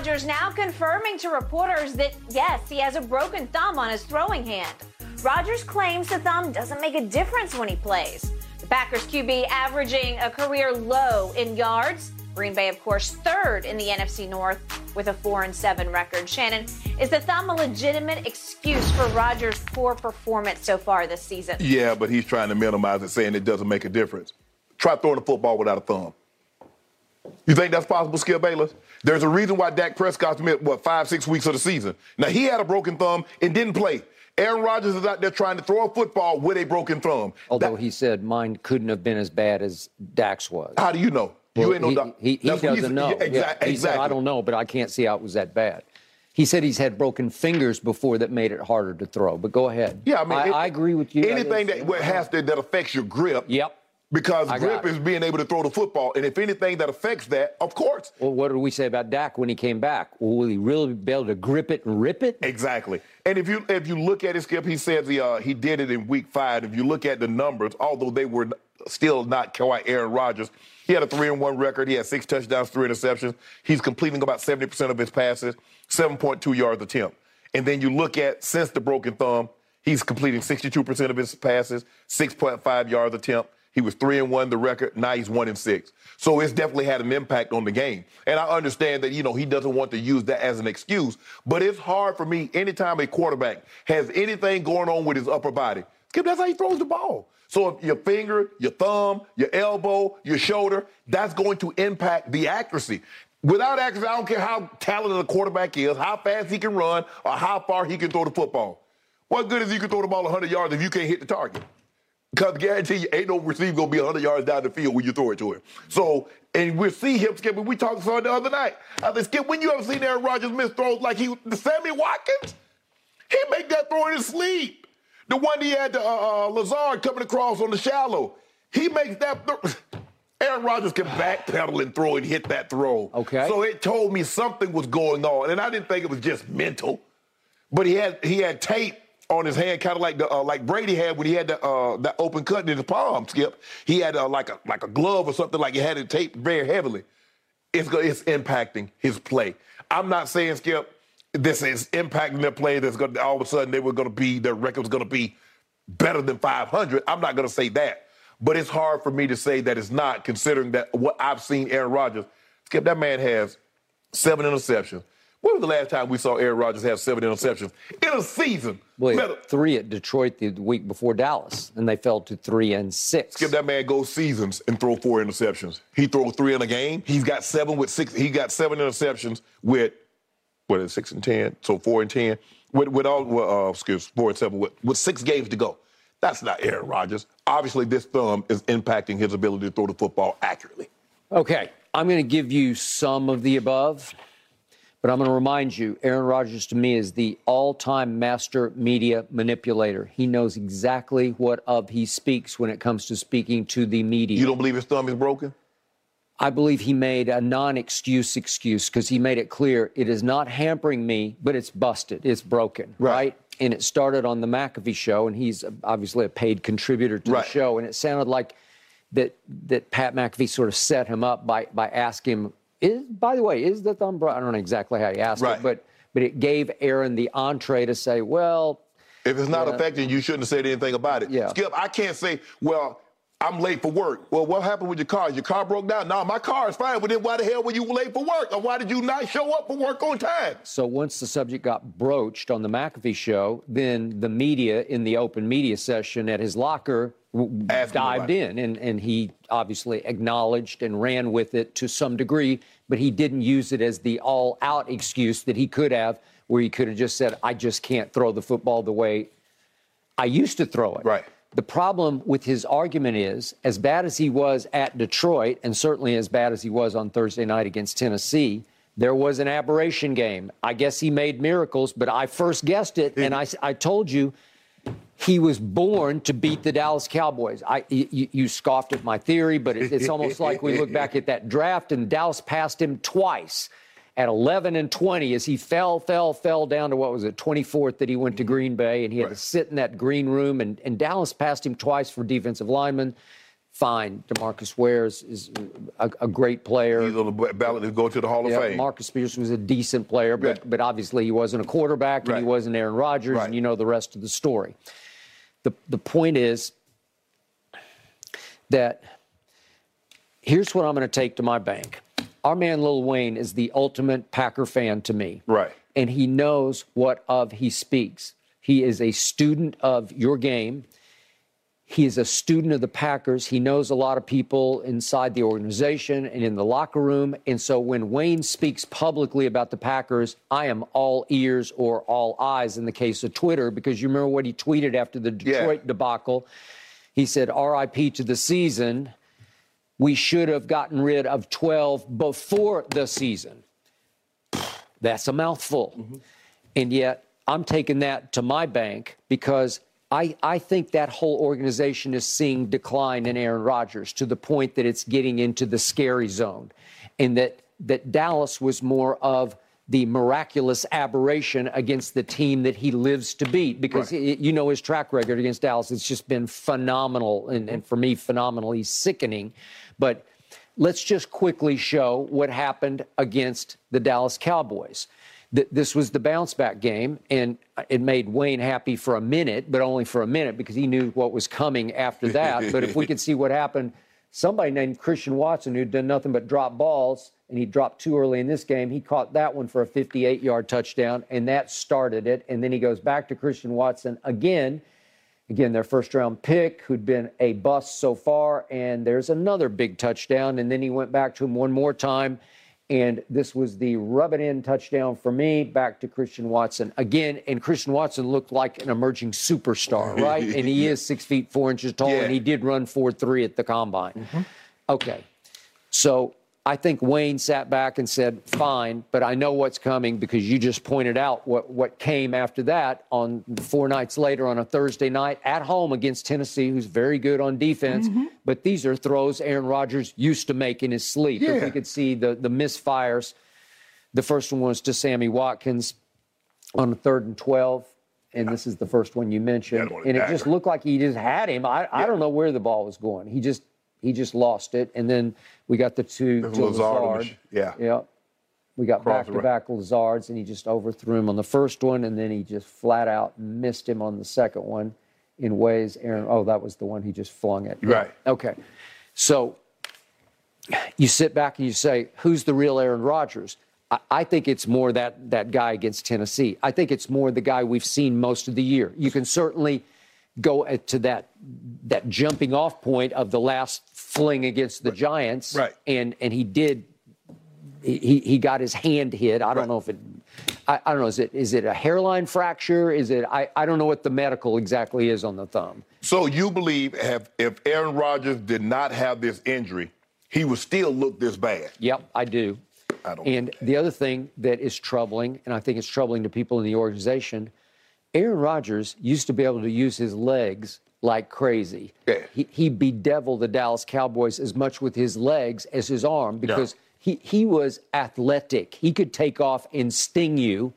Rodgers now confirming to reporters that, yes, he has a broken thumb on his throwing hand. Rodgers claims the thumb doesn't make a difference when he plays. The Packers QB averaging a career low in yards. Green Bay, of course, third in the NFC North with a 4 and 7 record. Shannon, is the thumb a legitimate excuse for Rodgers' poor performance so far this season? Yeah, but he's trying to minimize it, saying it doesn't make a difference. Try throwing a football without a thumb. You think that's possible, Skip Bayless? There's a reason why Dak Prescott missed, what, five, six weeks of the season. Now, he had a broken thumb and didn't play. Aaron Rodgers is out there trying to throw a football with a broken thumb. Although that, he said mine couldn't have been as bad as Dak's was. How do you know? Well, you ain't he, no doc- he, he doesn't know. Yeah, exactly. He said, I don't know, but I can't see how it was that bad. He said he's had broken fingers before that made it harder to throw. But go ahead. Yeah, I mean, I, it, I agree with you. Anything that, that has to, that affects your grip. Yep. Because grip is being able to throw the football. And if anything that affects that, of course. Well, what did we say about Dak when he came back? Will he really be able to grip it and rip it? Exactly. And if you if you look at his skip, he says he uh, he did it in week five. If you look at the numbers, although they were still not quite Aaron Rodgers, he had a three and one record. He had six touchdowns, three interceptions. He's completing about 70% of his passes, 7.2 yards attempt. And then you look at since the broken thumb, he's completing 62% of his passes, 6.5 yards attempt. He was three and one the record. Now he's one and six. So it's definitely had an impact on the game. And I understand that you know he doesn't want to use that as an excuse. But it's hard for me anytime a quarterback has anything going on with his upper body. Skip, that's how he throws the ball. So if your finger, your thumb, your elbow, your shoulder, that's going to impact the accuracy. Without accuracy, I don't care how talented a quarterback is, how fast he can run, or how far he can throw the football. What good is he can throw the ball 100 yards if you can't hit the target? Because guarantee you, ain't no receiver gonna be 100 yards down the field when you throw it to him. So, and we'll see him, Skip, we talked about the other night. I said, Skip, when you ever seen Aaron Rodgers miss throws like he, Sammy Watkins? He make that throw in his sleep. The one he had to, uh, uh, Lazard coming across on the shallow. He makes that th- Aaron Rodgers can backpedal and throw and hit that throw. Okay. So it told me something was going on, and I didn't think it was just mental. But he had he had tape on his hand, kind of like the uh, like Brady had when he had the uh, that open cut in his palm. Skip, he had uh, like a like a glove or something like he had it taped very heavily. It's it's impacting his play. I'm not saying Skip, this is impacting their play. That's going all of a sudden they were going to be their record was going to be better than 500. I'm not going to say that, but it's hard for me to say that it's not, considering that what I've seen Aaron Rodgers. Skip, that man has seven interceptions. When was the last time we saw Aaron Rodgers have seven interceptions in a season? Well, three at Detroit the week before Dallas, and they fell to three and six. Skip that man go seasons and throw four interceptions. He throws three in a game. He's got seven with six. He got seven interceptions with what is it, six and ten, so four and ten. With with all well, uh, excuse four and seven with, with six games to go. That's not Aaron Rodgers. Obviously, this thumb is impacting his ability to throw the football accurately. Okay, I'm going to give you some of the above. But I'm going to remind you, Aaron Rodgers to me is the all time master media manipulator. He knows exactly what of he speaks when it comes to speaking to the media. You don't believe his thumb is broken? I believe he made a non excuse excuse because he made it clear it is not hampering me, but it's busted, it's broken, right? right? And it started on the McAfee show, and he's obviously a paid contributor to right. the show. And it sounded like that that Pat McAfee sort of set him up by by asking him is, by the way, is the thumb broken? I don't know exactly how he asked right. it, but but it gave Aaron the entree to say, well, if it's not yeah. affecting you, shouldn't have said anything about it. Yeah. Skip, I can't say, well, I'm late for work. Well, what happened with your car? Your car broke down? No, my car is fine. But then why the hell were you late for work? Or why did you not show up for work on time? So once the subject got broached on the McAfee show, then the media in the open media session at his locker Ask dived in, and, and he obviously acknowledged and ran with it to some degree, but he didn't use it as the all out excuse that he could have, where he could have just said, I just can't throw the football the way I used to throw it. Right. The problem with his argument is, as bad as he was at Detroit, and certainly as bad as he was on Thursday night against Tennessee, there was an aberration game. I guess he made miracles, but I first guessed it, and I, I told you he was born to beat the Dallas Cowboys. I, you, you scoffed at my theory, but it, it's almost like we look back at that draft, and Dallas passed him twice at 11 and 20 as he fell, fell, fell down to what was it, 24th that he went to Green Bay, and he had right. to sit in that green room, and, and Dallas passed him twice for defensive lineman fine. Demarcus Ware is, is a, a, great player. He's on the ballot to go to the Hall of Fame. Marcus Spears was a decent player, but, yeah. but obviously he wasn't a quarterback and right. he wasn't Aaron Rodgers, right. and you know the rest of the story. The, the point is that here's what I'm going to take to my bank. Our man Lil Wayne is the ultimate Packer fan to me. Right. And he knows what of he speaks. He is a student of your game. He is a student of the Packers. He knows a lot of people inside the organization and in the locker room. And so when Wayne speaks publicly about the Packers, I am all ears or all eyes in the case of Twitter, because you remember what he tweeted after the Detroit yeah. debacle. He said, RIP to the season. We should have gotten rid of 12 before the season. That's a mouthful. Mm-hmm. And yet, I'm taking that to my bank because I, I think that whole organization is seeing decline in Aaron Rodgers to the point that it's getting into the scary zone, and that that Dallas was more of the miraculous aberration against the team that he lives to beat because right. you know his track record against Dallas. It's just been phenomenal and, and for me phenomenally sickening. But let's just quickly show what happened against the Dallas Cowboys th- this was the bounce back game, and it made Wayne happy for a minute, but only for a minute because he knew what was coming after that. but if we could see what happened, somebody named Christian Watson, who'd done nothing but drop balls, and he dropped too early in this game, he caught that one for a 58 yard touchdown, and that started it. And then he goes back to Christian Watson again. Again, their first round pick, who'd been a bust so far, and there's another big touchdown. And then he went back to him one more time and this was the rub it in touchdown for me back to Christian Watson. Again, and Christian Watson looked like an emerging superstar, right? and he is six feet four inches tall, yeah. and he did run 4 3 at the combine. Mm-hmm. Okay. So I think Wayne sat back and said, fine, but I know what's coming because you just pointed out what, what came after that on four nights later on a Thursday night at home against Tennessee, who's very good on defense. Mm-hmm. But these are throws Aaron Rodgers used to make in his sleep. Yeah. If we could see the, the misfires, the first one was to Sammy Watkins on the third and 12. And this is the first one you mentioned. And it just looked like he just had him. I, yeah. I don't know where the ball was going. He just he just lost it. And then we got the two to Lazard. Lazard. Yeah. Yeah. We got back to back Lazards, and he just overthrew him on the first one, and then he just flat out missed him on the second one in ways Aaron. Oh, that was the one he just flung it. Right. Okay. So you sit back and you say, who's the real Aaron Rodgers? I, I think it's more that that guy against Tennessee. I think it's more the guy we've seen most of the year. You can certainly go to that that jumping off point of the last fling against the right. Giants, right? And and he did. He he got his hand hit. I don't know if it. I, I, don't know. Is it is it a hairline fracture? Is it? I, I don't know what the medical exactly is on the thumb. So you believe have if Aaron Rodgers did not have this injury, he would still look this bad? Yep, I do. I don't. And the other thing that is troubling, and I think it's troubling to people in the organization, Aaron Rodgers used to be able to use his legs like crazy. Yeah. He, he bedeviled the Dallas Cowboys as much with his legs as his arm because no. he, he was athletic. He could take off and sting you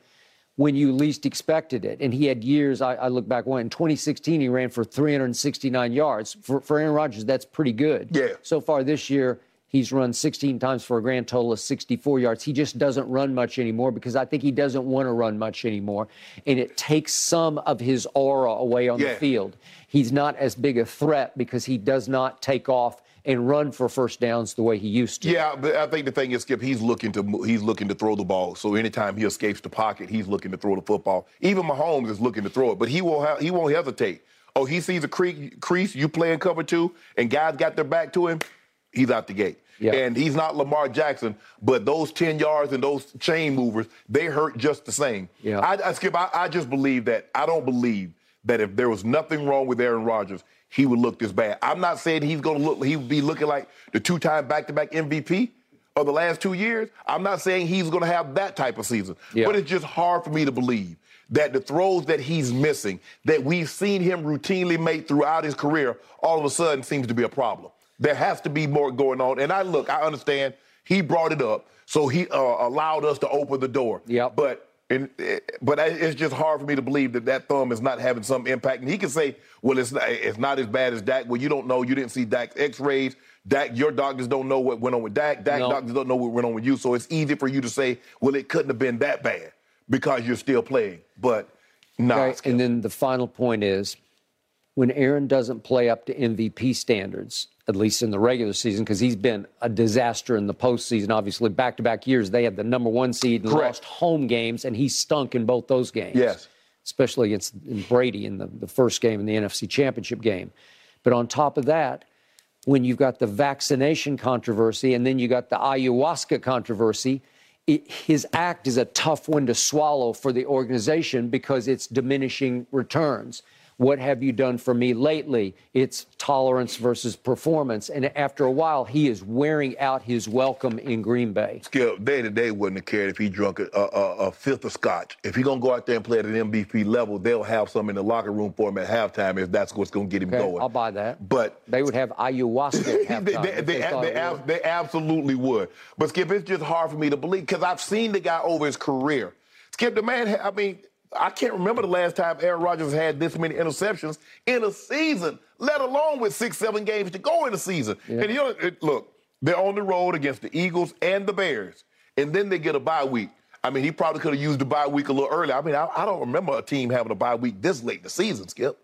when you least expected it. And he had years, I, I look back, one in 2016, he ran for 369 yards. For, for Aaron Rodgers, that's pretty good. Yeah. So far this year, He's run 16 times for a grand total of 64 yards. He just doesn't run much anymore because I think he doesn't want to run much anymore. And it takes some of his aura away on yeah. the field. He's not as big a threat because he does not take off and run for first downs the way he used to. Yeah, but I think the thing is, Skip, he's looking to he's looking to throw the ball. So anytime he escapes the pocket, he's looking to throw the football. Even Mahomes is looking to throw it, but he won't have, he won't hesitate. Oh, he sees a crease, you playing cover two, and guys got their back to him, he's out the gate. And he's not Lamar Jackson, but those 10 yards and those chain movers, they hurt just the same. Yeah. I, I, Skip, I, I just believe that, I don't believe that if there was nothing wrong with Aaron Rodgers, he would look this bad. I'm not saying he's going to look, he would be looking like the two time back to back MVP, of the last two years, I'm not saying he's going to have that type of season. Yeah. But it's just hard for me to believe that the throws that he's missing, that we've seen him routinely make throughout his career, all of a sudden seems to be a problem. There has to be more going on. And I look, I understand he brought it up, so he uh, allowed us to open the door. Yeah. But and, eh, but it's just hard for me to believe that that thumb is not having some impact. And he can say, well, it's not, it's not as bad as Dak. Well, you don't know. You didn't see Dak's x-rays. Dak, your doctors don't know what went on with Dak. Dak No. doctors don't know what went on with you. So it's easy for you to say, well, it couldn't have been that bad because you're still playing. But no. Okay, and then the final point is when Aaron doesn't play up to MVP standards, at least in the regular season, because he's been a disaster in the postseason. Obviously, back to back years, they had the number one seed and Correct. lost home games, and he stunk in both those games. Yes. Especially against Brady in the, the first game in the NFC Championship game. But on top of that, when you've got the vaccination controversy and then you got the ayahuasca controversy, it, his act is a tough one to swallow for the organization because it's diminishing returns. What have you done for me lately? It's tolerance versus performance. And after a while, he is wearing out his welcome in Green Bay. Skip, day to day wouldn't have cared if he drunk a, a, a, fifth of scotch. If he gonna go out there and play at an MVP level, they'll have some in the locker room for him at halftime if that's what's gonna get him Okay, going. I'll buy that. But They would have ayahuasca at halftime. they, they, they, ab- they absolutely would. But Skip, it's just hard for me to believe because I've seen the guy over his career. Skip, the man, I mean, I can't remember the last time Aaron Rodgers had this many interceptions in a season, let alone with six, seven games to go in a season. And you know, it, look, they're on the road against the Eagles and the Bears, and then they get a bye week. I mean, he probably could have used the bye week a little earlier. I mean, I, I don't remember a team having a bye week this late in the season, Skip.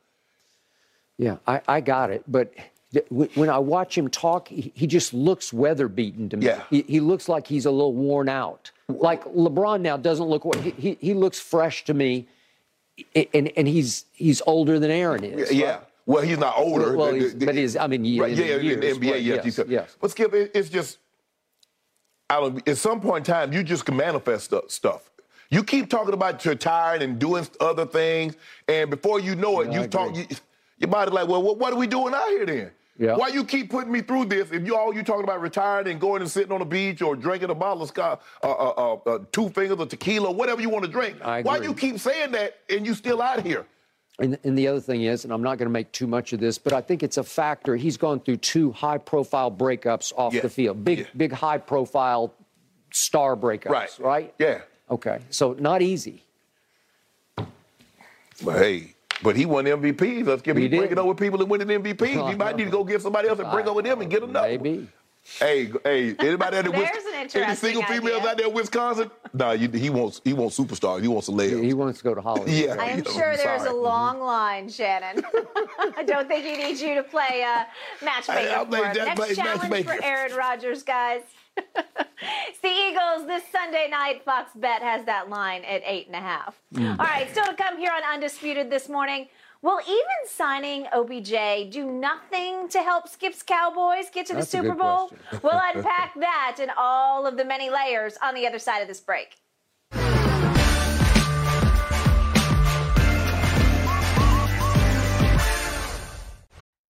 Yeah, I, I got it. But when I watch him talk, he, he just looks weather beaten to me. Yeah. He, he looks like he's a little worn out. Like LeBron now doesn't look. He, he, he looks fresh to me, and and he's he's older than Aaron is. Yeah. right? Well, he's not older. Well, he's- but he's- I mean, right, in yeah, in the NBA, right, yes, yes, yes. But Skip, it, it's just, I don't. At some point in time, you just can manifest stuff. You keep talking about retiring and doing other things, and before you know it, I you talk. You, your body like, well, what, what are we doing out here then? Yeah. Why you keep putting me through this if you all you talking about retiring and going and sitting on the beach or drinking a bottle of scotch, uh, uh, uh, uh, two fingers of tequila, whatever you want to drink? I Why you keep saying that and you still out here? And, and the other thing is, and I'm not going to make too much of this, but I think it's a factor. He's gone through two high-profile breakups off Yeah. the field, big, Yeah. big high-profile star breakups, Right. Right. Yeah. Okay. So not easy. But hey, but he won MVP. Let's give He him did. breaking over people that win an MVP. He might need to go get somebody else and bring over them and get another. Maybe. Hey, hey, anybody out there? There's Wis- an any interesting single females idea. out there in Wisconsin? Nah, you, he wants he wants superstars. He wants celebs. He wants to go to Hollywood. Yeah. I am Yeah, sure I'm there's a sorry. long line, Shannon. I don't think he needs you to play uh, matchmaker Hey, I'll for him. Next play challenge matchmaker. for Aaron Rodgers, guys. It's the Eagles this Sunday night. Fox Bet has that line at eight and a half. Mm. All right, still to come here on Undisputed this morning. Will even signing OBJ do nothing to help Skip's Cowboys get to the That's a Super Bowl? we'll unpack that and all of the many layers on the other side of this break.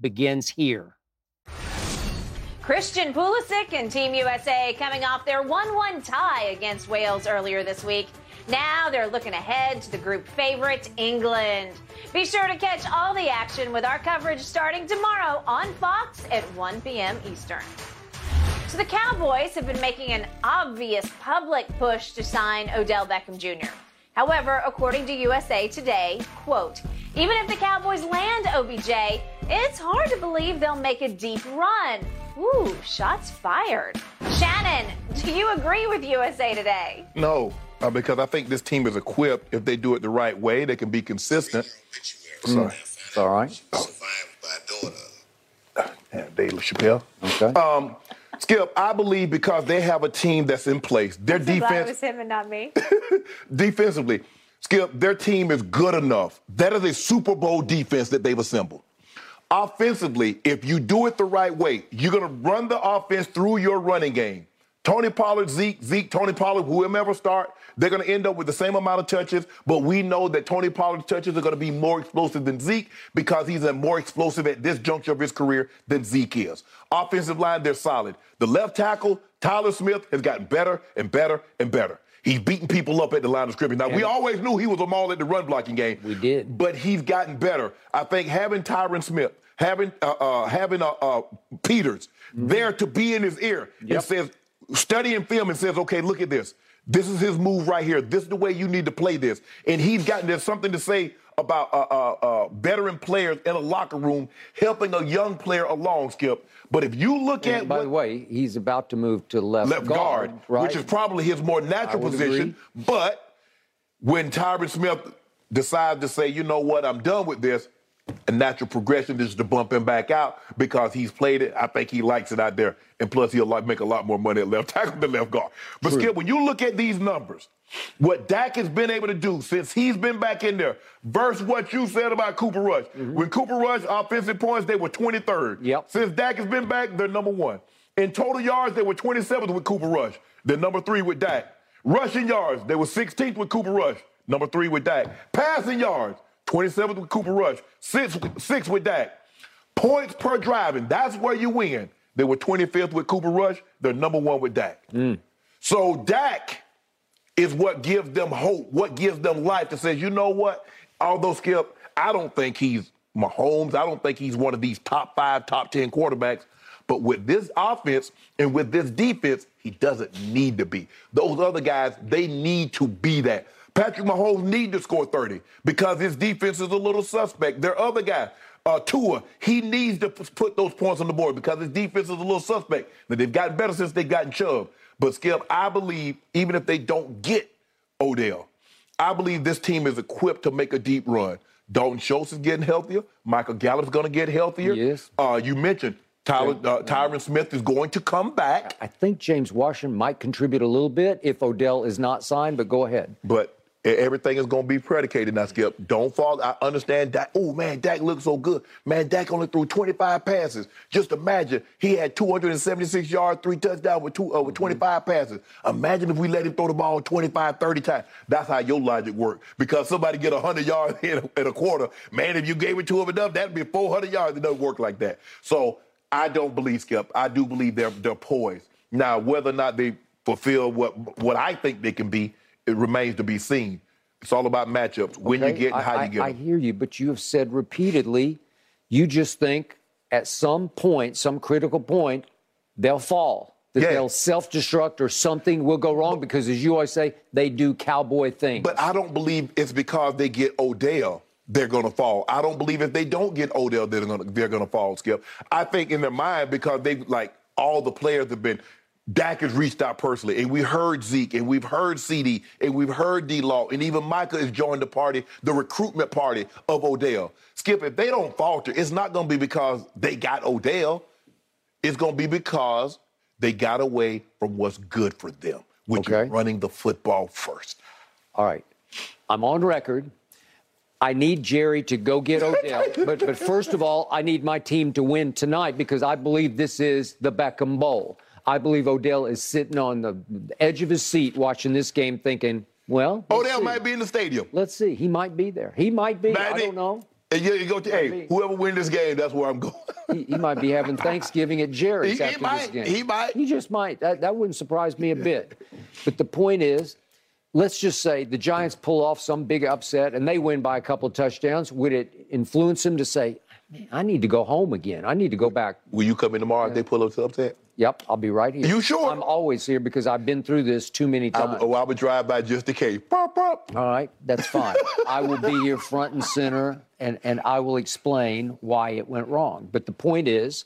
begins here. Christian Pulisic and Team USA coming off their 1-1 tie against Wales earlier this week. Now they're looking ahead to the group favorite, England. Be sure to catch all the action with our coverage starting tomorrow on Fox at 1 p.m. Eastern. So the Cowboys have been making an obvious public push to sign Odell Beckham Jr. However, according to USA Today, quote, even if the Cowboys land OBJ, it's hard to believe they'll make a deep run. Ooh, shots fired. Shannon, do you agree with USA Today? No, uh, because I think this team is equipped. If they do it the right way, they can be consistent. Sorry. It's all right. Yeah, Dave LaChapelle. Okay. Um, Skip, I believe because they have a team that's in place. Their So glad it defense, was him and not me. defensively, Skip, their team is good enough. That is a Super Bowl defense that they've assembled. Offensively, if you do it the right way, you're going to run the offense through your running game. Tony Pollard, Zeke, Zeke, Tony Pollard, whoever start, they're going to end up with the same amount of touches, but we know that Tony Pollard's touches are going to be more explosive than Zeke because he's a more explosive at this juncture of his career than Zeke is. Offensive line, they're solid. The left tackle, Tyler Smith, has gotten better and better and better. He's beating people up at the line of scrimmage. Now, we always knew he was a maul at the run blocking game. We did. But he's gotten better. I think having Tyron Smith, having uh, uh, having uh, uh, Peters there to be in his ear and Yep. says, studying film and says, okay, look at this. This is his move right here. This is the way you need to play this. And he's gotten there's something to say about uh, uh, uh, veteran players in a locker room helping a young player along, Skip. But if you look at by what, the way, he's about to move to left, left guard, right? which is probably his more natural position. But when Tyron Smith decides to say, you know what, I'm done with this, a natural progression is to bump him back out because he's played it. I think he likes it out there. And plus, he'll like make a lot more money at left tackle than left guard. But Skip, when you look at these numbers, what Dak has been able to do since he's been back in there, versus what you said about Cooper Rush. Mm-hmm. When Cooper Rush offensive points, they were 23rd. Yep. Since Dak has been back, they're number one. In total yards, they were 27th with Cooper Rush. They're number three with Dak. Rushing yards, they were 16th with Cooper Rush. Number three with Dak. Passing yards, 27th with Cooper Rush. Six, six with Dak. Points per driving, that's where you win. They were 25th with Cooper Rush. They're number one with Dak. Mm. So Dak is what gives them hope, what gives them life that says, you know what? Although Skip, I don't think he's Mahomes. I don't think he's one of these top five, top 10 quarterbacks. But with this offense and with this defense, he doesn't need to be. Those other guys, they need to be that. Patrick Mahomes need to score 30 because his defense is a little suspect. Their other guy, Uh, Tua, he needs to put those points on the board because his defense is a little suspect. Now, they've gotten better since they've gotten Chubb. But Skip, I believe even if they don't get Odell, I believe this team is equipped to make a deep run. Dalton Schultz is getting healthier. Michael Gallup's going to get healthier. Yes. Uh, you mentioned Tyler, uh, Tyron Smith is going to come back. I think James Washington might contribute a little bit if Odell is not signed, but go ahead. But everything is going to be predicated now, Skip. Don't fall. I understand Dak. Oh, man, Dak looks so good. Man, Dak only threw 25 passes. Just imagine he had 276 yards, three touchdowns with, two, uh, with 25 passes. Imagine if we let him throw the ball 25, 30 times. That's how your logic works. Because somebody get 100 yards in a, in a quarter, man, if you gave it to him enough, that'd be 400 yards. It doesn't work like that. So I don't believe, Skip. I do believe they're, they're poised. Now, whether or not they fulfill what, what I think they can be, it remains to be seen. It's all about matchups, when you get and how I, you get I, I hear you, but you have said repeatedly, you just think at some point, some critical point, they'll fall. That Yeah. they'll self destruct or something will go wrong because, as you always say, they do cowboy things. But I don't believe it's because they get Odell they're going to fall. I don't believe if they don't get Odell they're going to they're going to fall. Skip. I think in their mind because they like all the players have been. Dak has reached out personally, and we heard Zeke, and we've heard CD, and we've heard D. Law, and even Micah has joined the party, the recruitment party of Odell. Skip, if they don't falter, it's not going to be because they got Odell. It's going to be because they got away from what's good for them, which Okay. is running the football first. All right. I'm on record. I need Jerry to go get Odell. but, but first of all, I need my team to win tonight because I believe this is the Beckham Bowl. I believe Odell is sitting on the edge of his seat watching this game thinking, well, Odell might be in the stadium. Let's see. He might be there. He might be. I don't know. And you, you go to, hey, whoever wins this game, that's where I'm going. he, he, might be having Thanksgiving at Jerry's he, after he might, this game. He might. He just might. That, that wouldn't surprise me a bit. But the point is, let's just say the Giants pull off some big upset and they win by a couple of touchdowns. Would it influence him to say, man, I need to go home again. I need to go back. Will you come in tomorrow yeah. if they pull up to upset? Yep, I'll be right here. You sure? I'm always here because I've been through this too many times. I, oh, I would drive by just in case. Pop, pop. All right, that's fine. I will be here front and center, and, and I will explain why it went wrong. But the point is,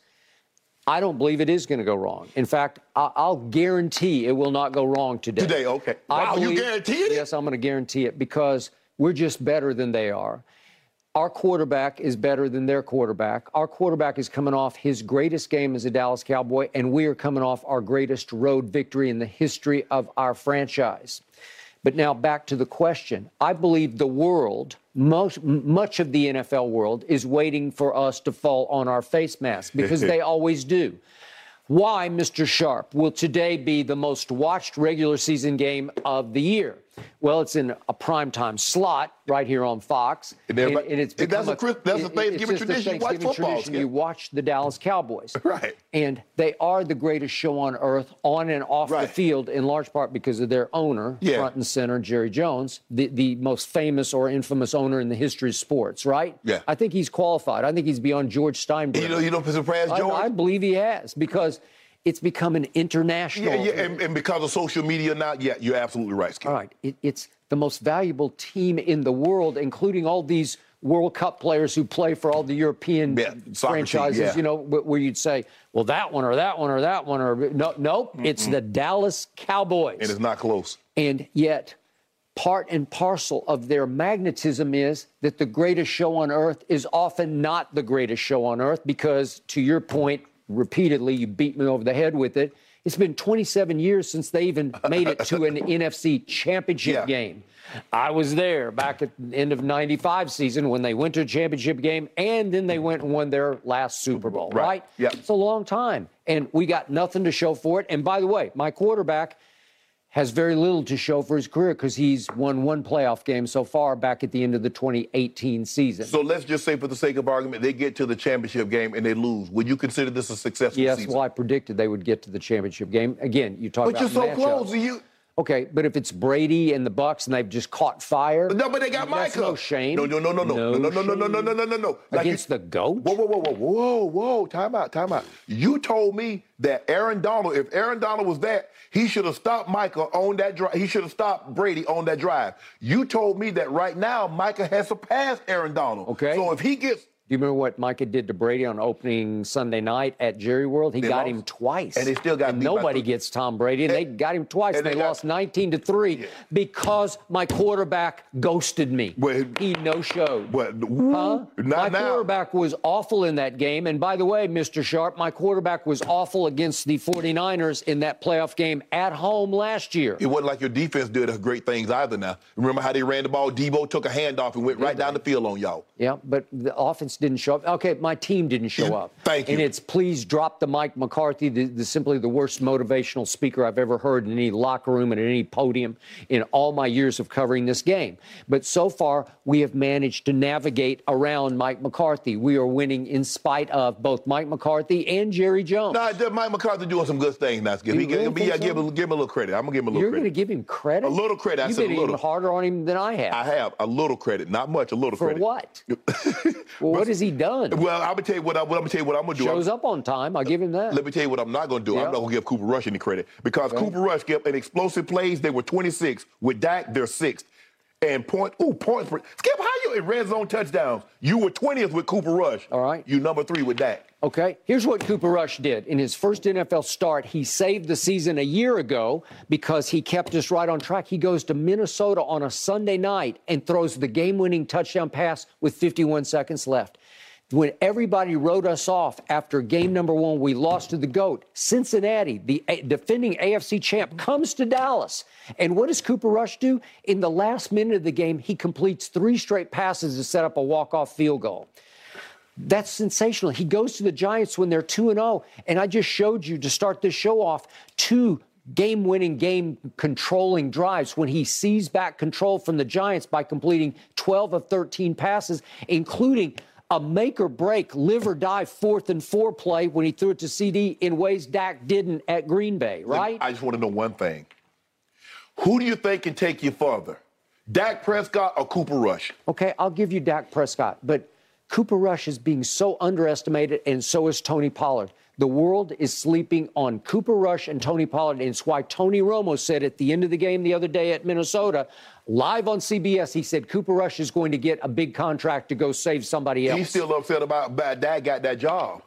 I don't believe it is going to go wrong. In fact, I, will guarantee it will not go wrong today. Today, okay. Wow, believe, you guarantee it? Yes, I'm going to guarantee it because we're just better than they are. Our quarterback is better than their quarterback. Our quarterback is coming off his greatest game as a Dallas Cowboy, and we are coming off our greatest road victory in the history of our franchise. But now back to the question. I believe the world, most, much of the NFL world, is waiting for us to fall on our face mask because they always do. Why, Mr. Sharp, will today be the most watched regular season game of the year? Well, it's in a primetime slot right here on Fox. And, and, and it's that's a, a, that's a Thanksgiving tradition. You watch football. Tradition. You watch the Dallas Cowboys. Right. And they are the greatest show on earth on and off right. the field in large part because of their owner, yeah. front and center, Jerry Jones, the, the most famous or infamous owner in the history of sports, right? Yeah. I think he's qualified. I think he's beyond George Steinbrenner. You know, you know, surprise George? I, I believe he has because – it's become an international. Yeah, yeah, and, and, because of social media now, yeah, you're absolutely right. Skip. All right, it, it's the most valuable team in the world, including all these World Cup players who play for all the European yeah, franchises. Team, yeah. You know, where you'd say, well, that one or that one or that one or no, nope, mm it's the Dallas Cowboys, and it's not close. And yet. Part and parcel of their magnetism is that the greatest show on earth is often not the greatest show on earth because, to your point, repeatedly. You beat me over the head with it. It's been 27 years since they even made it to an NFC championship yeah. game. I was there back at the end of 95 season when they went to a championship game and then they went and won their last Super Bowl, right? right? Yeah. It's a long time. And we got nothing to show for it. And by the way, my quarterback – has very little to show for his career because he's won one playoff game so far back at the end of the 2018 season. So let's just say, for the sake of argument, they get to the championship game and they lose. Would you consider this a successful yes, season? Yes, well, I predicted they would get to the championship game. Again, you talk but about But you're so close. You Okay, but if it's Brady and the Bucs and they've just caught fire, no, but they got Micah. No shame. No, no, no, no, no, no, no, no, no, no, no, no, no, no, no. Against the goat. Whoa, whoa, whoa, whoa, whoa, whoa! Time out, time out. You told me that Aaron Donald, if Aaron Donald was that, he should have stopped Micah on that drive. He should have stopped Brady on that drive. You told me that right now Micah has surpassed Aaron Donald. Okay. So if he gets you remember what Micah did to Brady on opening Sunday night at Jerry World? He they got lost. him twice. And he still got nobody gets Tom Brady, and, and, they got him twice. And, they, they got, lost 19 to 3 yeah. because my quarterback ghosted me. Well, he no showed. Well, huh? my now. quarterback was awful in that game. And by the way, Mr. Sharp, my quarterback was awful against the 49ers in that playoff game at home last year. It wasn't like your defense did great things either now. Remember how they ran the ball? Deebo took a handoff and went right down the field on y'all. Yeah, but the offense didn't show up. Okay, my team didn't show up. Thank you. And it's please drop the Mike McCarthy, the, the, simply the worst motivational speaker I've ever heard in any locker room and at any podium in all my years of covering this game. But so far, we have managed to navigate around Mike McCarthy. We are winning in spite of both Mike McCarthy and Jerry Jones. No, Mike McCarthy doing some good things now. Give, really give, yeah, so? give, him, give him a little credit. I'm gonna give him a little You're credit. Gonna give him credit? A little credit. I You've said been a little. even harder on him than I have. I have a little credit, not much. A little For credit. For what? well, what has he done? Well, I'm gonna tell you what, I, I'm gonna tell you what I'm gonna do. Shows I'm, up on time. I'll give him that. Let me tell you what I'm not gonna do. I'm not gonna give Cooper Rush any credit because okay. Cooper Rush kept an explosive plays. They were 26. With Dak, they're sixth. And point, ooh, points. Skip, how you in red zone touchdowns? You were 20th with Cooper Rush. All right. You number three with Dak. Okay. Here's what Cooper Rush did. In his first NFL start, he saved the season a year ago because he kept us right on track. He goes to Minnesota on a Sunday night and throws the game winning touchdown pass with 51 seconds left when everybody wrote us off after game number one, we lost to the GOAT. Cincinnati, the defending AFC champ, comes to Dallas. And what does Cooper Rush do? In the last minute of the game, he completes three straight passes to set up a walk-off field goal. That's sensational. He goes to the Giants when they're 2 and 0, and I just showed you to start this show off two game winning, game controlling drives when he sees back control from the Giants by completing 12 of 13 passes, including a make or break, live or die fourth and four play when he threw it to CD in ways Dak didn't at Green Bay, right? I just want to know one thing. Who do you think can take you further? Dak Prescott or Cooper Rush? Okay, I'll give you Dak Prescott, but Cooper Rush is being so underestimated, and so is Tony Pollard. The world is sleeping on Cooper Rush and Tony Pollard. And it's why Tony Romo said at the end of the game the other day at Minnesota, live on CBS, he said Cooper Rush is going to get a big contract to go save somebody else. He's still upset about Dak got that job.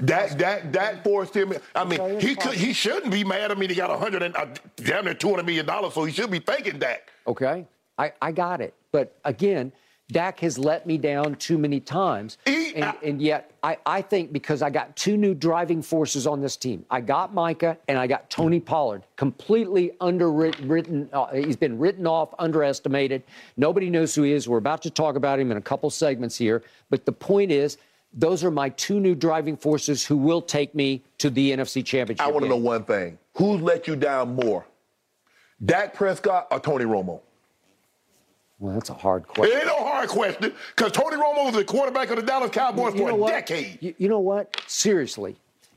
That that that forced him. I mean, he could he shouldn't be mad. I mean, he got a hundred and uh, damn near two hundred million dollars, so he should be thanking Dak. Okay, I I got it, but again Dak has let me down too many times. And, and, yet, I, I think because I got two new driving forces on this team, I got Micah and I got Tony Pollard, completely underwritten. Uh, he's been written off, underestimated. Nobody knows who he is. We're about to talk about him in a couple segments here. But the point is, those are my two new driving forces who will take me to the NFC Championship. I want to know one thing: Who's let you down more, Dak Prescott or Tony Romo? Well, that's a hard question. It ain't no hard question because Tony Romo was the quarterback of the Dallas Cowboys you for a decade. You, you know what? Seriously,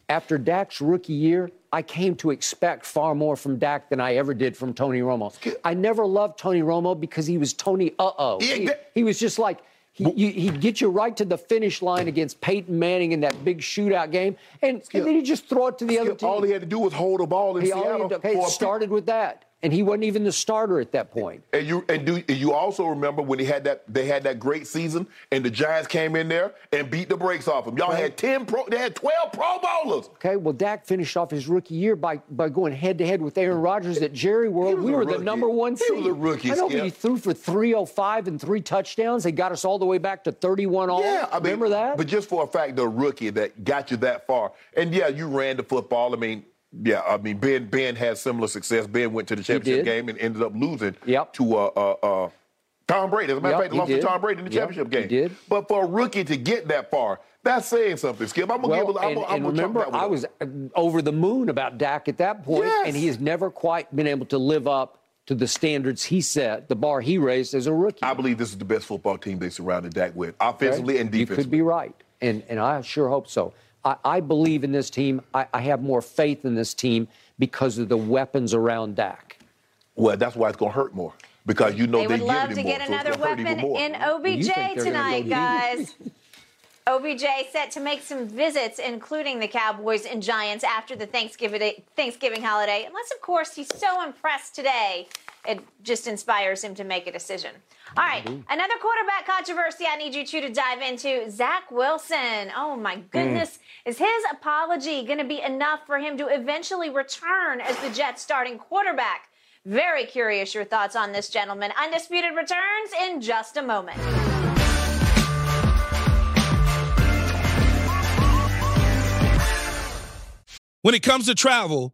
after Dak's rookie year, I came to expect far more from Dak than I ever did from Tony Romo. I never loved Tony Romo because he was Tony uh oh. He, he, was just like, he, would get you right to the finish line against Peyton Manning in that big shootout game, and, and then he just throw it to the other team. All he had to do was hold the ball in he Seattle. He, okay, started with that and he wasn't even the starter at that point. And you and do you also remember when he had that they had that great season and the Giants came in there and beat the brakes off him. Y'all right. had 10 pro they had 12 pro bowlers. Okay, well Dak finished off his rookie year by by going head to head with Aaron Rodgers at Jerry World. We were rookie. the number 1 seed. He was a rookie. I know, but he threw for 305 and three touchdowns. They got us all the way back to 31 all. Yeah, I mean, remember that? But just for a fact the rookie that got you that far. And yeah, you ran the football. I mean, yeah, I mean Ben Ben had similar success. Ben went to the championship game and ended up losing yep. to uh, uh, uh, Tom Brady. As a matter of yep, fact, he lost did. to Tom Brady in the yep, championship game. He did. But for a rookie to get that far, that's saying something, Skip. I'm gonna well, give. I'm, and, I'm and remember, I was uh, over the moon about Dak at that point, yes. and he has never quite been able to live up to the standards he set, the bar he raised as a rookie. I believe this is the best football team they surrounded Dak with, offensively okay. and defensively. You could be right, and and I sure hope so. I, I believe in this team. I, I have more faith in this team because of the weapons around Dak. Well, that's why it's going to hurt more because you know they they would love to more, get so another weapon in OBJ tonight, guys. OBJ set to make some visits, including the Cowboys and Giants after the Thanksgiving Thanksgiving holiday. Unless, of course, he's so impressed today, it just inspires him to make a decision. All right, another quarterback controversy I need you two to dive into. Zach Wilson. Oh my goodness, mm. is his apology going to be enough for him to eventually return as the Jets' starting quarterback? Very curious your thoughts on this gentleman. Undisputed returns in just a moment. When it comes to travel,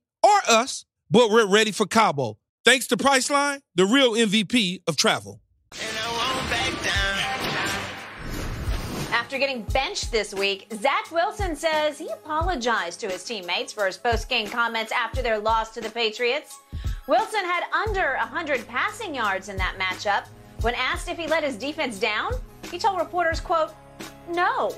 or us, but we're ready for Cabo. Thanks to Priceline, the real MVP of travel. After getting benched this week, Zach Wilson says he apologized to his teammates for his post-game comments after their loss to the Patriots. Wilson had under 100 passing yards in that matchup. When asked if he let his defense down, he told reporters, quote, no.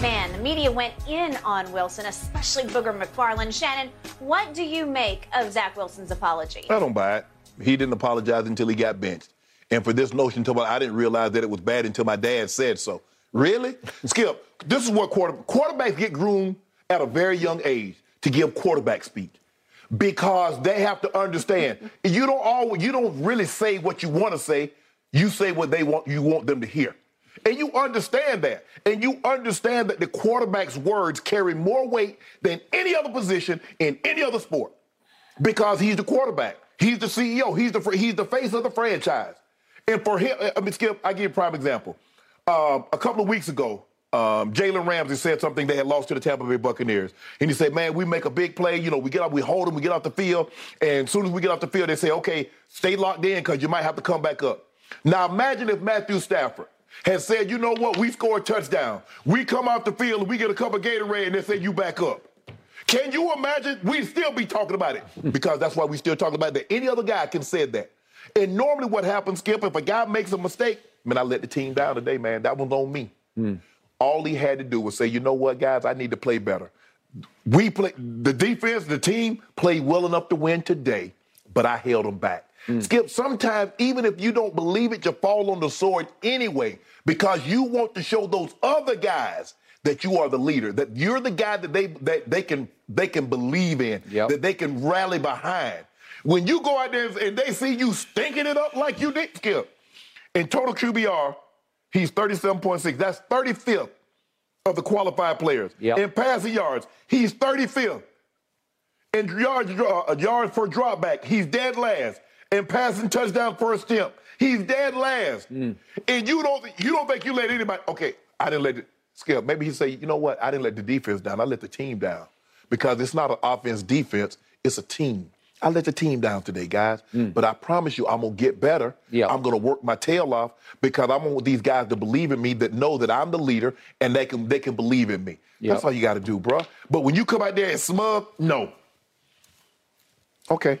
Man, the media went in on Wilson, especially Booger McFarland. Shannon, what do you make of Zach Wilson's apology? I don't buy it. He didn't apologize until he got benched. And for this notion, to I didn't realize that it was bad until my dad said so. Really? Skip, this is what quarter, quarterbacks get groomed at a very young age to give quarterback speech because they have to understand you don't always you don't really say what you want to say you say what they want you want them to hear and you understand that and you understand that the quarterback's words carry more weight than any other position in any other sport because he's the quarterback he's the ceo he's the he's the face of the franchise and for him i mean skip i give you a prime example uh, a couple of weeks ago, um, Jalen Ramsey said something they had lost to the Tampa Bay Buccaneers. And he said, man, we make a big play. You know, we get up, we hold them, we get off the field. And as soon as we get off the field, they say, okay, stay locked in because you might have to come back up. Now imagine if Matthew Stafford had said, you know what, we scored a touchdown. We come off the field and we get a cup of Gatorade and they say, you back up. Can you imagine? We'd still be talking about it because that's why we still talking about that. Any other guy can say that. And normally what happens, Skip, if a guy makes a mistake, Man, I let the team down today, man. That one's on me. Mm. All he had to do was say, you know what, guys, I need to play better. We play the defense, the team played well enough to win today, but I held them back. Mm. Skip, sometimes even if you don't believe it, you fall on the sword anyway because you want to show those other guys that you are the leader, that you're the guy that they that they can they can believe in, yep. that they can rally behind. When you go out there and they see you stinking it up like you did, Skip, in total QBR, he's 37.6. That's 35th of the qualified players. Yep. In passing yards, he's 35th. In yards, uh, yards for dropback, he's dead last. In passing touchdown first attempt, he's dead last. Mm. And you don't you don't think you let anybody? Okay, I didn't let it scale. Maybe he say, you know what? I didn't let the defense down. I let the team down because it's not an offense defense. It's a team. I let the team down today, guys. Mm. But I promise you, I'm gonna get better. I'm gonna work my tail off because I want these guys to believe in me, that know that I'm the leader, and they can they can believe in me. Yep. That's all you got to do, bro. But when you come out there and smug, no. Okay.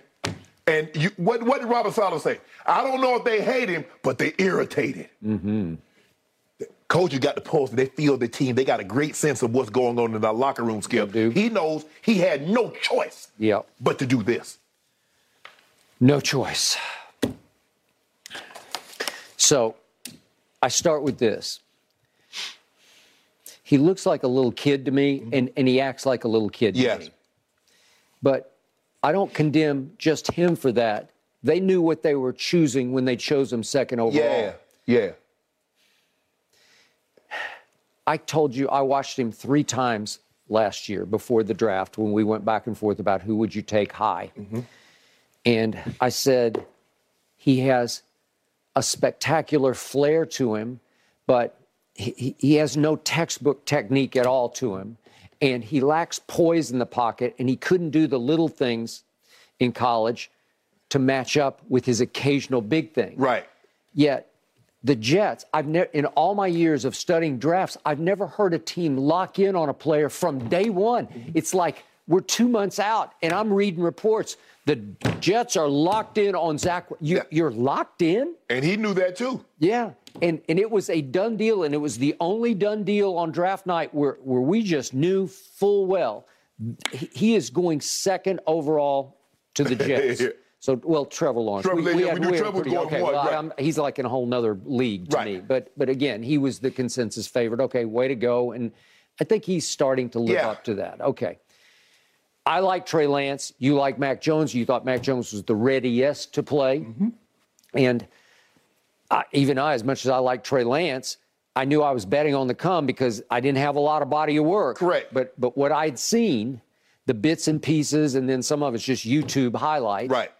And you, what what did Robert Saleh say? I don't know if they hate him, but they irritated. Mm-hmm. Coach got the pulse. They feel the team. They got a great sense of what's going on in the locker room. Skip. He knows he had no choice. Yep. But to do this. No choice. So I start with this. He looks like a little kid to me, mm-hmm. and, and he acts like a little kid to yes. me. But I don't condemn just him for that. They knew what they were choosing when they chose him second overall. Yeah, yeah. I told you I watched him three times last year before the draft when we went back and forth about who would you take high. Mm-hmm. And I said, he has a spectacular flair to him, but he, he has no textbook technique at all to him. And he lacks poise in the pocket, and he couldn't do the little things in college to match up with his occasional big thing. Right. Yet the Jets, I've never in all my years of studying drafts, I've never heard a team lock in on a player from day one. Mm-hmm. It's like we're two months out, and I'm reading reports. The Jets are locked in on Zach. You, are locked in, and he knew that too. Yeah, and and it was a done deal, and it was the only done deal on draft night where where we just knew full well he is going second overall to the Jets. So, well, Trevor Lawrence. Trevor, we, we, had, we Trevor pretty, okay, well, right. he's like in a whole nother league to right. me. But, but again, he was the consensus favorite. Okay, way to go. And I think he's starting to live yeah. up to that. Okay. I like Trey Lance. You like Mac Jones. You thought Mac Jones was the readiest to play. Mm-hmm. And I, even I, as much as I like Trey Lance, I knew I was betting on the come because I didn't have a lot of body of work. Correct. But but what I'd seen, the bits and pieces, and then some of it's just YouTube highlights. Right.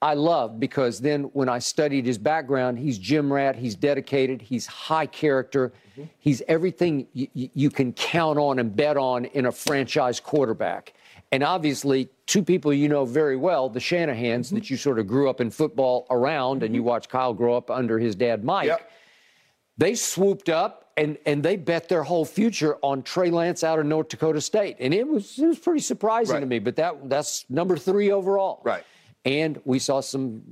I love because then when I studied his background, he's gym rat, he's dedicated, he's high character, mm-hmm. he's everything y- you can count on and bet on in a franchise quarterback. And obviously, two people you know very well, the Shanahans mm-hmm. that you sort of grew up in football around, and you mm-hmm. watched Kyle grow up under his dad, Mike. Yep. They swooped up and, and they bet their whole future on Trey Lance out of North Dakota State. And it was it was pretty surprising right. to me, but that that's number three overall. Right. And we saw some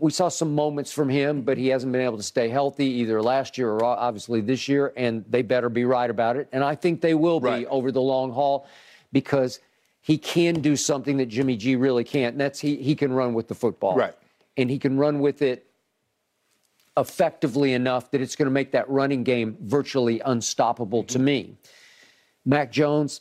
we saw some moments from him, but he hasn't been able to stay healthy either last year or obviously this year, and they better be right about it. And I think they will be right. over the long haul because he can do something that Jimmy G really can't, and that's he, he can run with the football. Right. And he can run with it effectively enough that it's going to make that running game virtually unstoppable to me. Mac Jones,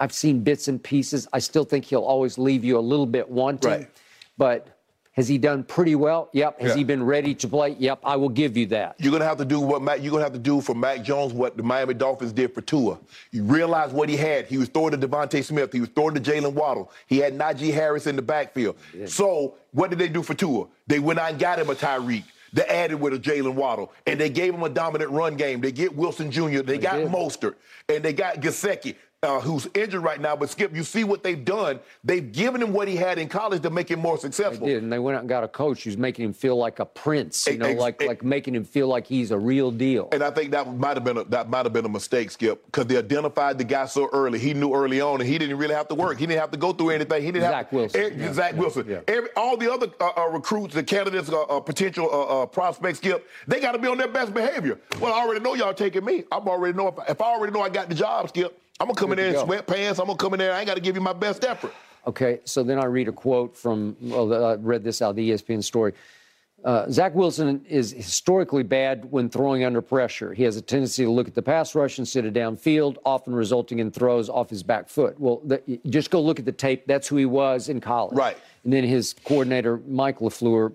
I've seen bits and pieces. I still think he'll always leave you a little bit wanting. Right. But has he done pretty well? Yep. Has yeah. he been ready to play? Yep. I will give you that. You're gonna have to do what Mac. You're gonna have to do for Mac Jones what the Miami Dolphins did for Tua. You realize what he had. He was throwing to DeVonta Smith. He was throwing to Jalen Waddle. He had Najee Harris in the backfield. Yeah. So what did they do for Tua? They went out and got him a Tyreek. They added with a Jalen Waddle, and they gave him a dominant run game. They get Wilson Jr. They, they got did. Mostert, and they got Gesicki uh, who's injured right now. But Skip, you see what they've done. They've given him what he had in college to make him more successful. They did, and they went out and got a coach who's making him feel like a prince. You know, like like making him feel like he's a real deal. And I think that might have been a, that might have been a mistake, Skip, because they identified the guy so early. He knew early on, and he didn't really have to work. He didn't have to go through anything. He didn't Zach have Wilson. Er, yeah. Zach Wilson. Yeah. Every, all the other uh, uh, recruits, the candidates, uh, uh potential uh, uh, prospects, Skip, they got to be on their best behavior. Well, I already know y'all taking me. I'm already know if, if I already know I got the job, Skip. I'm gonna come Good in there in sweatpants. I'm gonna come in there. I ain't got to give you my best effort. Okay, so then I read a quote from. Well, I read this out of the ESPN story. Uh, Zach Wilson is historically bad when throwing under pressure. He has a tendency to look at the pass rush instead of downfield, often resulting in throws off his back foot. Well, the, just go look at the tape. That's who he was in college. Right. And then his coordinator, Mike LaFleur,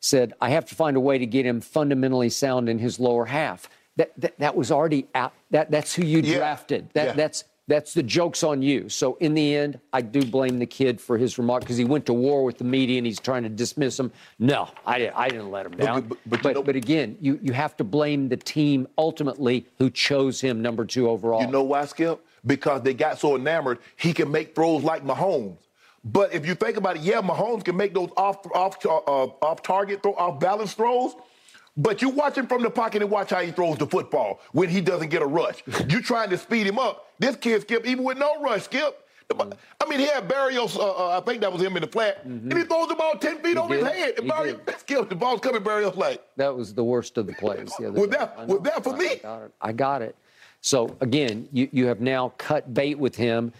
said, I have to find a way to get him fundamentally sound in his lower half that, that, that was already out. That, that's who you yeah. drafted. That, yeah. That's that's the joke's on you. So in the end, I do blame the kid for his remark because he went to war with the media and he's trying to dismiss him. No, I, I didn't let him down. But, but, but, but again, you, you have to blame the team ultimately who chose him number two overall. You know why, Skip? Because they got so enamored, he can make throws like Mahomes. But if you think about it, yeah, Mahomes can make those off off uh, off target throw, off balance throws. But you watch him from the pocket and watch how he throws the football when he doesn't get a rush. you trying to speed him up. This kid skip even with no rush, skip. I mean, he had Berrios, uh, uh, I think that was him in the flat, mm-hmm. and he throws the ball 10 feet he over did. his head. And Berrios, skip, the ball's coming Berrios flat. That was the worst of the plays. The was, that, was that for I, me? I got it. I got it. So, again, you, you have now cut bait with him,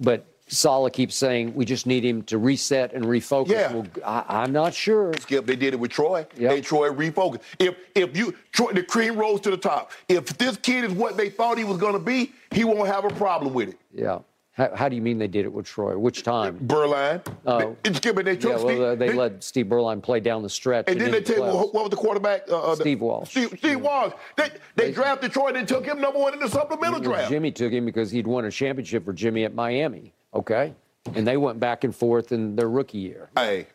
but Saleh keeps saying we just need him to reset and refocus. Yeah. Well, I, am not sure. Skip, they did it with Troy. Yep. They Troy refocused. If if you Troy, the cream rose to the top. If this kid is what they thought he was going to be, he won't have a problem with it. Yeah. How, how, do you mean they did it with Troy? Which time? Beuerlein. Oh. They, Skip, they yeah, well, Steve, uh, they, they, let Steve Beuerlein play down the stretch. And, and then they take what, what was the quarterback? Uh, uh Steve Walsh. Steve, Steve yeah. Walsh. They, they, they drafted Troy and took him number one in the supplemental draft. Jimmy took him because he'd won a championship for Jimmy at Miami. Okay and they went back and forth in their rookie year. Hey,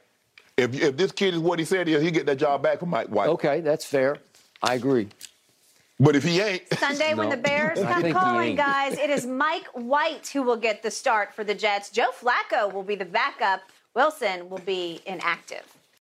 if if this kid is what he said he is, he get that job back from Mike White. Okay, that's fair. I agree. But if he ain't Sunday no. when the Bears come calling, guys, it is Mike White who will get the start for the Jets. Joe Flacco will be the backup. Wilson will be inactive.